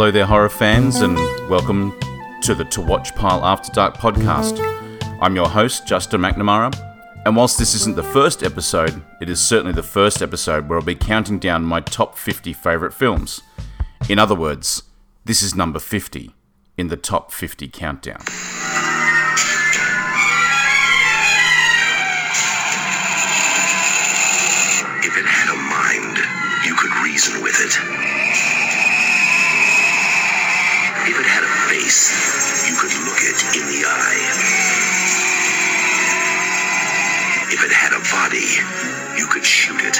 Hello there, horror fans, and welcome to the To Watch Pile After Dark podcast. I'm your host, Justin McNamara, and whilst this isn't the first episode, it is certainly the first episode where I'll be counting down my top 50 favourite films. In other words, this is number 50 in the top 50 countdown. If it had a mind, you could reason with it. Face, you could look it in the eye. If it had a body, you could shoot it.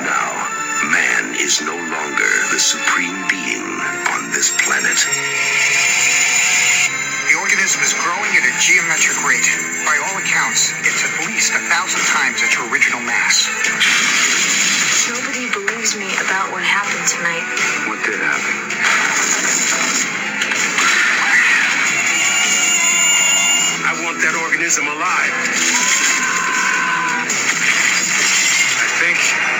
Now, man is no longer the supreme being on this planet. The organism is growing at a geometric rate. By all accounts, it's at least a thousand times its original mass. About what happened tonight. What did happen? I want that organism alive. I think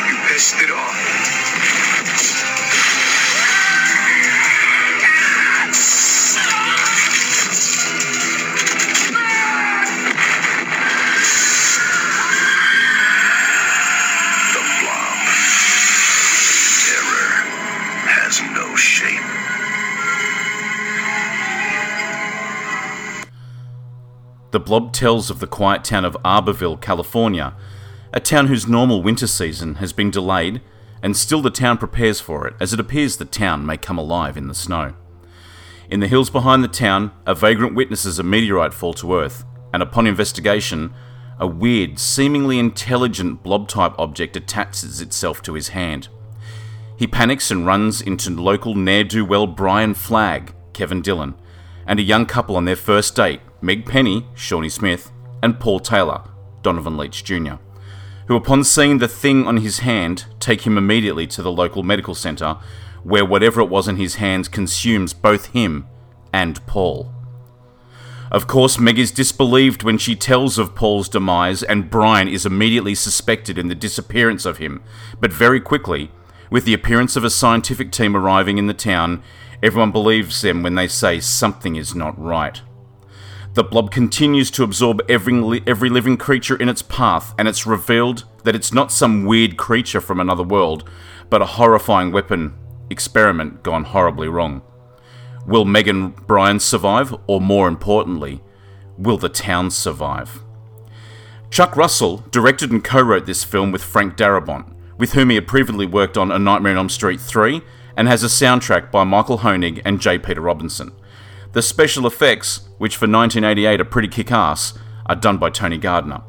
you pissed it off. The Blob tells of the quiet town of Arborville, California, a town whose normal winter season has been delayed, and still the town prepares for it, as it appears the town may come alive in the snow. In the hills behind the town, a vagrant witnesses a meteorite fall to Earth, and upon investigation, a weird, seemingly intelligent blob type object attaches itself to his hand. He panics and runs into local ne'er do well Brian Flagg, Kevin Dillon, and a young couple on their first date, Meg Penny, Shawnee Smith, and Paul Taylor, Donovan Leitch Jr., who, upon seeing the thing on his hand, take him immediately to the local medical centre, where whatever it was in his hands consumes both him and Paul. Of course, Meg is disbelieved when she tells of Paul's demise, and Brian is immediately suspected in the disappearance of him. But very quickly, with the appearance of a scientific team arriving in the town, everyone believes them when they say something is not right. The blob continues to absorb every, li- every living creature in its path, and it's revealed that it's not some weird creature from another world, but a horrifying weapon experiment gone horribly wrong. Will Meg Brian survive, or more importantly, will the town survive? Chuck Russell directed and co wrote this film with Frank Darabont, with whom he had previously worked on A Nightmare on Elm Street 3, and has a soundtrack by Michael Hoenig and J. Peter Robinson. The special effects, which for 1988 are pretty kick ass, are done by Tony Gardner.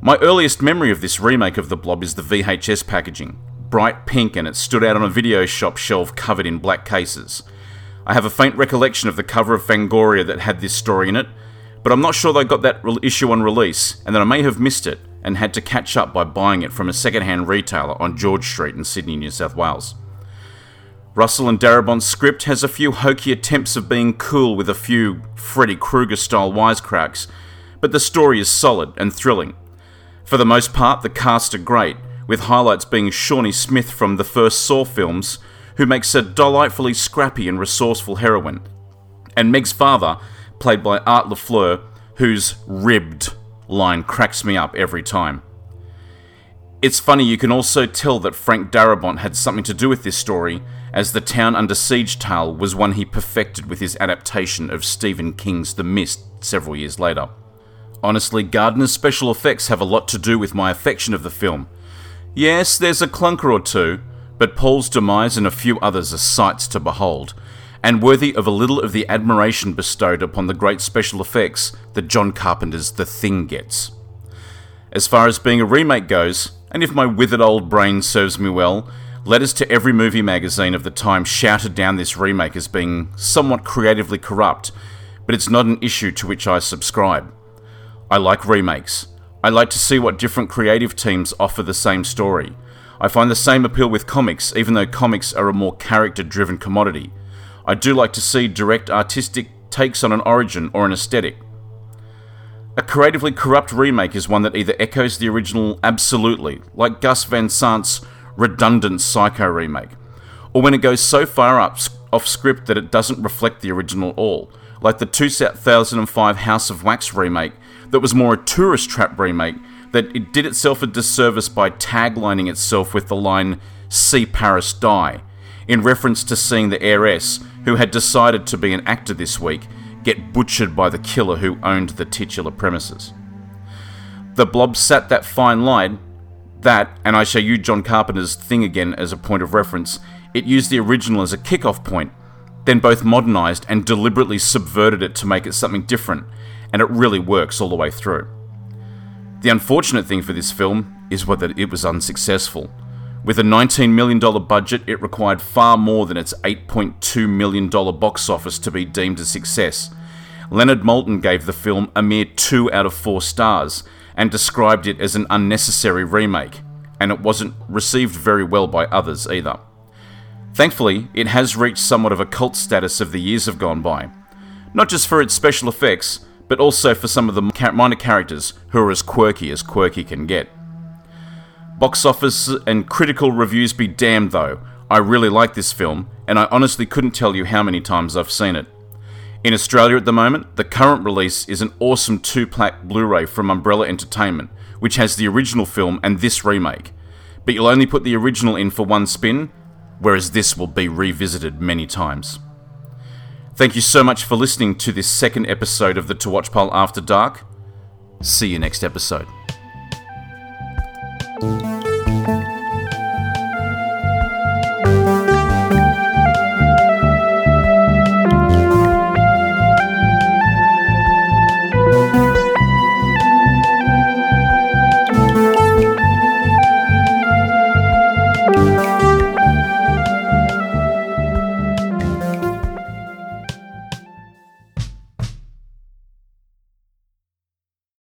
My earliest memory of this remake of The Blob is the VHS packaging. Bright pink and it stood out on a video shop shelf covered in black cases. I have a faint recollection of the cover of Fangoria that had this story in it, but I'm not sure they got that issue on release, and that I may have missed it and had to catch up by buying it from a second-hand retailer on George Street in Sydney, New South Wales. Russell and Darabont's script has a few hokey attempts of being cool with a few Freddy Krueger style wisecracks, but the story is solid and thrilling. For the most part, the cast are great, with highlights being Shawnee Smith from the first Saw films, who makes a delightfully scrappy and resourceful heroine, and Meg's father, played by Art LaFleur, whose ribbed line cracks me up every time. It's funny, you can also tell that Frank Darabont had something to do with this story, as the Town Under Siege tale was one he perfected with his adaptation of Stephen King's The Mist several years later. Honestly, Gardner's special effects have a lot to do with my affection of the film. Yes, there's a clunker or two, but Paul's demise and a few others are sights to behold, and worthy of a little of the admiration bestowed upon the great special effects that John Carpenter's The Thing gets. As far as being a remake goes, and if my withered old brain serves me well, letters to every movie magazine of the time shouted down this remake as being somewhat creatively corrupt, but it's not an issue to which I subscribe. I like remakes. I like to see what different creative teams offer the same story. I find the same appeal with comics, even though comics are a more character driven commodity. I do like to see direct artistic takes on an origin or an aesthetic. A creatively corrupt remake is one that either echoes the original absolutely, like Gus Van Sant's redundant Psycho remake, or when it goes so far up off script that it doesn't reflect the original at all, like the 2005 House of Wax remake that was more a tourist trap remake that it did itself a disservice by taglining itself with the line "See Paris die," in reference to seeing the heiress, who had decided to be an actor this week, get butchered by the killer who owned the titular premises. The Blob sat that fine line that, and I shall use John Carpenter's thing again as a point of reference, it used the original as a kick-off point, then both modernised and deliberately subverted it to make it something different, and it really works all the way through. The unfortunate thing for this film is whether it was unsuccessful. With a $19 million budget, it required far more than its $8.2 million box office to be deemed a success. Leonard Maltin gave the film a mere 2 out of 4 stars and described it as an unnecessary remake, and it wasn't received very well by others either. Thankfully, it has reached somewhat of a cult status of the years have gone by, not just for its special effects, but also for some of the minor characters who are as quirky as quirky can get. Box office and critical reviews be damned though, I really like this film, and I honestly couldn't tell you how many times I've seen it. In Australia at the moment, the current release is an awesome two plaque Blu ray from Umbrella Entertainment, which has the original film and this remake. But you'll only put the original in for one spin, whereas this will be revisited many times. Thank you so much for listening to this second episode of the To Watch Pile After Dark. See you next episode.